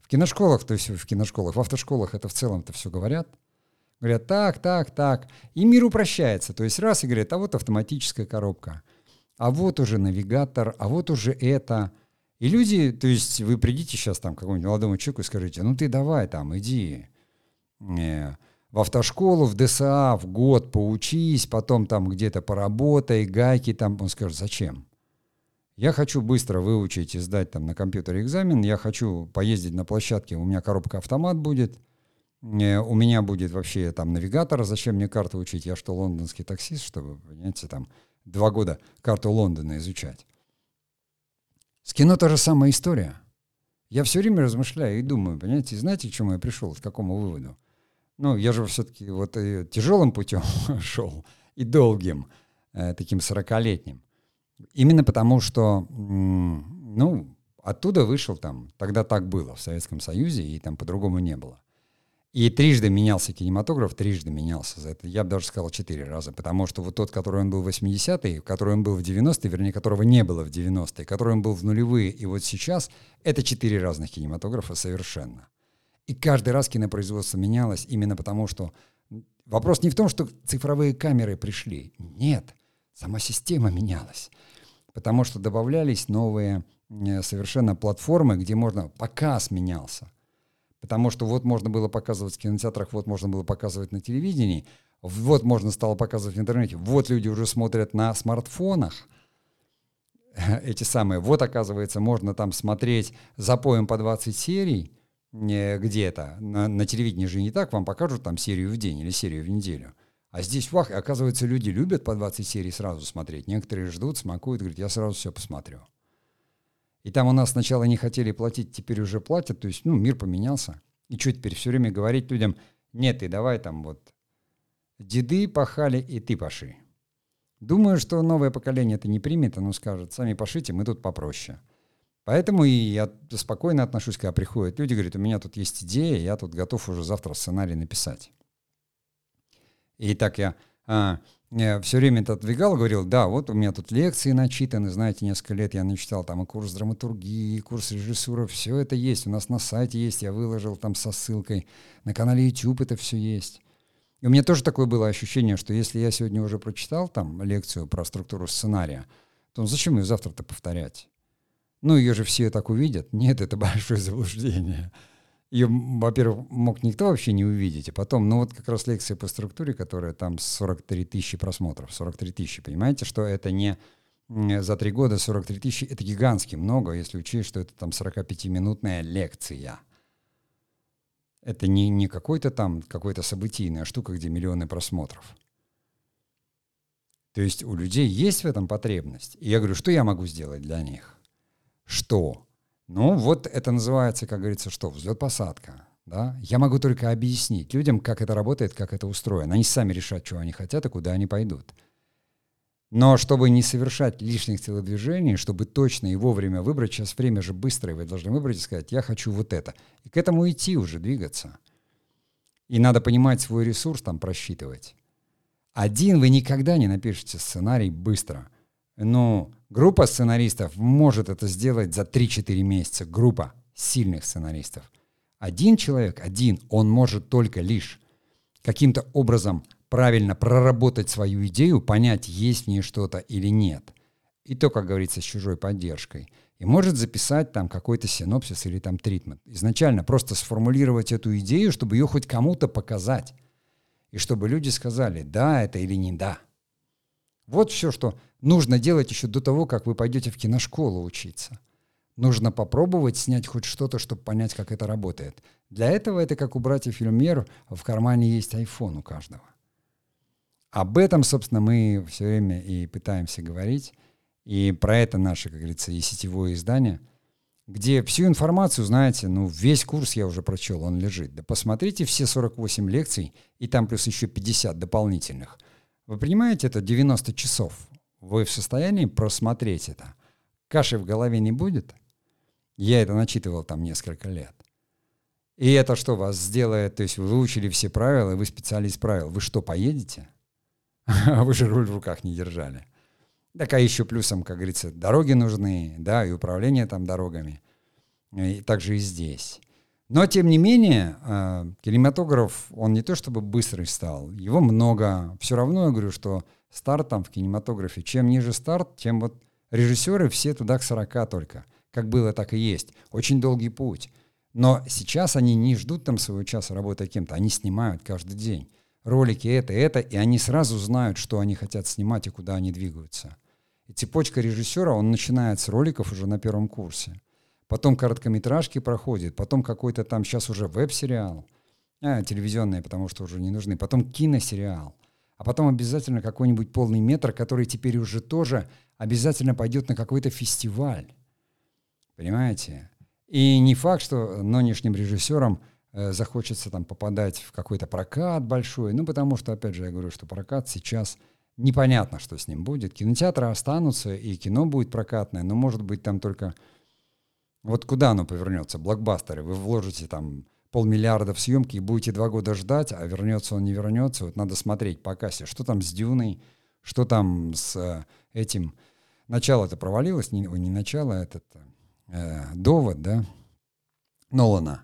В киношколах, то есть в киношколах, в автошколах это в целом-то все говорят. Говорят, так, так, так. И мир упрощается. То есть раз и говорят, а вот автоматическая коробка, а вот уже навигатор, а вот уже это. И люди, то есть вы придите сейчас там к какому-нибудь молодому человеку и скажите, ну ты давай там, иди, э, в автошколу, в ДСА в год поучись, потом там где-то поработай, гайки там. Он скажет, зачем? Я хочу быстро выучить и сдать там на компьютере экзамен, я хочу поездить на площадке, у меня коробка-автомат будет, э, у меня будет вообще там навигатор, зачем мне карту учить? Я что, лондонский таксист, чтобы, понимаете, там два года карту Лондона изучать. С кино та же самая история. Я все время размышляю и думаю, понимаете, знаете, к чему я пришел, к какому выводу? Ну, я же все-таки вот и тяжелым путем шел, и долгим, э, таким сорокалетним. Именно потому, что, ну, оттуда вышел там, тогда так было в Советском Союзе, и там по-другому не было. И трижды менялся кинематограф, трижды менялся за это. Я бы даже сказал четыре раза, потому что вот тот, который он был в 80-е, который он был в 90-е, вернее, которого не было в 90-е, который он был в нулевые, и вот сейчас, это четыре разных кинематографа совершенно. И каждый раз кинопроизводство менялось именно потому, что вопрос не в том, что цифровые камеры пришли. Нет, сама система менялась. Потому что добавлялись новые э, совершенно платформы, где можно... Показ менялся. Потому что вот можно было показывать в кинотеатрах, вот можно было показывать на телевидении, вот можно стало показывать в интернете, вот люди уже смотрят на смартфонах эти самые. Вот, оказывается, можно там смотреть запоем по 20 серий, где-то. На, на телевидении же не так, вам покажут там серию в день или серию в неделю. А здесь, вах, оказывается, люди любят по 20 серий сразу смотреть. Некоторые ждут, смакуют, говорят, я сразу все посмотрю. И там у нас сначала не хотели платить, теперь уже платят. То есть, ну, мир поменялся. И что теперь все время говорить людям, нет, ты давай там вот деды пахали, и ты паши. Думаю, что новое поколение это не примет, оно скажет, сами пошите, мы тут попроще. Поэтому и я спокойно отношусь, когда приходят люди, говорят, у меня тут есть идея, я тут готов уже завтра сценарий написать. И так я, а, я все время это отдвигал, говорил, да, вот у меня тут лекции начитаны, знаете, несколько лет я начитал там и курс драматургии, и курс режиссуры, все это есть, у нас на сайте есть, я выложил там со ссылкой, на канале YouTube это все есть. И у меня тоже такое было ощущение, что если я сегодня уже прочитал там лекцию про структуру сценария, то зачем ее завтра-то повторять? Ну, ее же все так увидят. Нет, это большое заблуждение. Ее, во-первых, мог никто вообще не увидеть. А потом, ну вот как раз лекция по структуре, которая там 43 тысячи просмотров. 43 тысячи. Понимаете, что это не за три года 43 тысячи, это гигантски много, если учесть, что это там 45-минутная лекция. Это не, не какой-то там, какой-то событийная штука, где миллионы просмотров. То есть у людей есть в этом потребность. И я говорю, что я могу сделать для них? Что? Ну, вот это называется, как говорится, что? Взлет-посадка. Да? Я могу только объяснить людям, как это работает, как это устроено. Они сами решат, что они хотят и куда они пойдут. Но чтобы не совершать лишних телодвижений, чтобы точно и вовремя выбрать, сейчас время же быстрое, вы должны выбрать и сказать, я хочу вот это. И к этому идти уже, двигаться. И надо понимать свой ресурс, там просчитывать. Один вы никогда не напишете сценарий быстро. Но группа сценаристов может это сделать за 3-4 месяца. Группа сильных сценаристов. Один человек, один, он может только лишь каким-то образом правильно проработать свою идею, понять, есть в ней что-то или нет. И то, как говорится, с чужой поддержкой. И может записать там какой-то синопсис или там тритмент. Изначально просто сформулировать эту идею, чтобы ее хоть кому-то показать. И чтобы люди сказали, да это или не да. Вот все, что нужно делать еще до того, как вы пойдете в киношколу учиться. Нужно попробовать снять хоть что-то, чтобы понять, как это работает. Для этого это как у братьев Люмьер, в кармане есть iPhone у каждого. Об этом, собственно, мы все время и пытаемся говорить. И про это наше, как говорится, и сетевое издание, где всю информацию, знаете, ну, весь курс я уже прочел, он лежит. Да посмотрите все 48 лекций, и там плюс еще 50 дополнительных. Вы понимаете, это 90 часов. Вы в состоянии просмотреть это. Каши в голове не будет. Я это начитывал там несколько лет. И это что вас сделает, то есть вы выучили все правила, вы специалист правил. Вы что, поедете? а вы же руль в руках не держали. Так а еще плюсом, как говорится, дороги нужны, да, и управление там дорогами. И также и здесь. Но, тем не менее, э, кинематограф, он не то чтобы быстрый стал, его много. Все равно я говорю, что старт там в кинематографе, чем ниже старт, тем вот режиссеры все туда к 40 только. Как было, так и есть. Очень долгий путь. Но сейчас они не ждут там своего часа работы кем-то, они снимают каждый день ролики это, это, и они сразу знают, что они хотят снимать и куда они двигаются. И цепочка режиссера, он начинает с роликов уже на первом курсе. Потом короткометражки проходит, потом какой-то там сейчас уже веб-сериал, а, телевизионные, потому что уже не нужны, потом киносериал, а потом обязательно какой-нибудь полный метр, который теперь уже тоже обязательно пойдет на какой-то фестиваль. Понимаете? И не факт, что нынешним режиссерам Э, захочется там попадать в какой-то прокат большой, ну, потому что, опять же, я говорю, что прокат сейчас непонятно, что с ним будет. Кинотеатры останутся, и кино будет прокатное, но, может быть, там только... Вот куда оно повернется? Блокбастеры. Вы вложите там полмиллиарда в съемки и будете два года ждать, а вернется он, не вернется. Вот надо смотреть по кассе, что там с Дюной, что там с э, этим... Начало это провалилось, не, не начало, а этот э, довод, да, Нолана.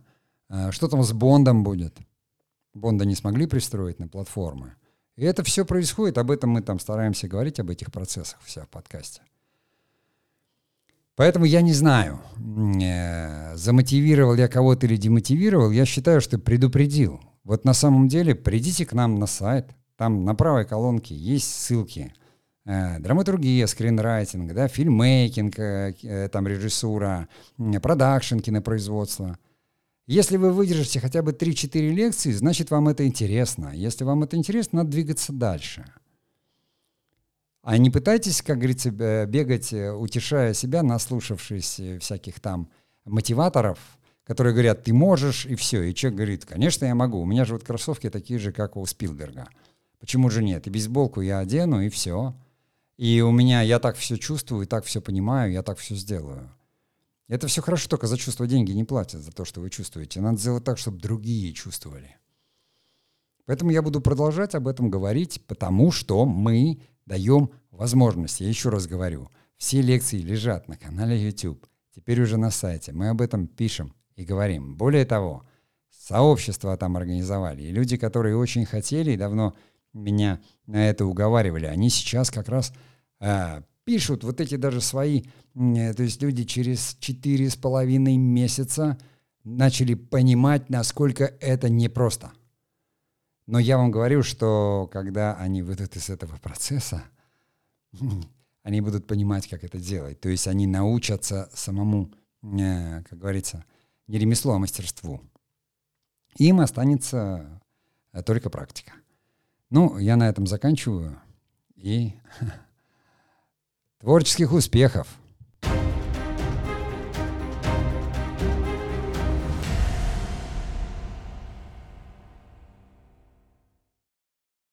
А, что там с Бондом будет? Бонда не смогли пристроить на платформы. И это все происходит, об этом мы там стараемся говорить, об этих процессах вся в подкасте. Поэтому я не знаю, э, замотивировал я кого-то или демотивировал, я считаю, что предупредил. Вот на самом деле придите к нам на сайт, там на правой колонке есть ссылки. Э, драматургия, скринрайтинг, да, фильммейкинг, э, там режиссура, продакшн, кинопроизводство – если вы выдержите хотя бы 3-4 лекции, значит вам это интересно. Если вам это интересно, надо двигаться дальше. А не пытайтесь, как говорится, бегать, э, утешая себя, наслушавшись э, всяких там мотиваторов, которые говорят, ты можешь, и все. И человек говорит, конечно, я могу. У меня же вот кроссовки такие же, как у Спилберга. Почему же нет? И бейсболку я одену, и все. И у меня, я так все чувствую, так все понимаю, я так все сделаю. Это все хорошо, только за чувство деньги не платят, за то, что вы чувствуете. Надо сделать так, чтобы другие чувствовали. Поэтому я буду продолжать об этом говорить, потому что мы даем возможность. Я еще раз говорю, все лекции лежат на канале YouTube, теперь уже на сайте. Мы об этом пишем и говорим. Более того, сообщество там организовали. И люди, которые очень хотели и давно меня на это уговаривали, они сейчас как раз э, пишут вот эти даже свои, э, то есть люди через четыре с половиной месяца начали понимать, насколько это непросто. Но я вам говорю, что когда они выйдут из этого процесса, они будут понимать, как это делать. То есть они научатся самому, э, как говорится, не ремеслу, а мастерству. Им останется э, только практика. Ну, я на этом заканчиваю. И творческих успехов!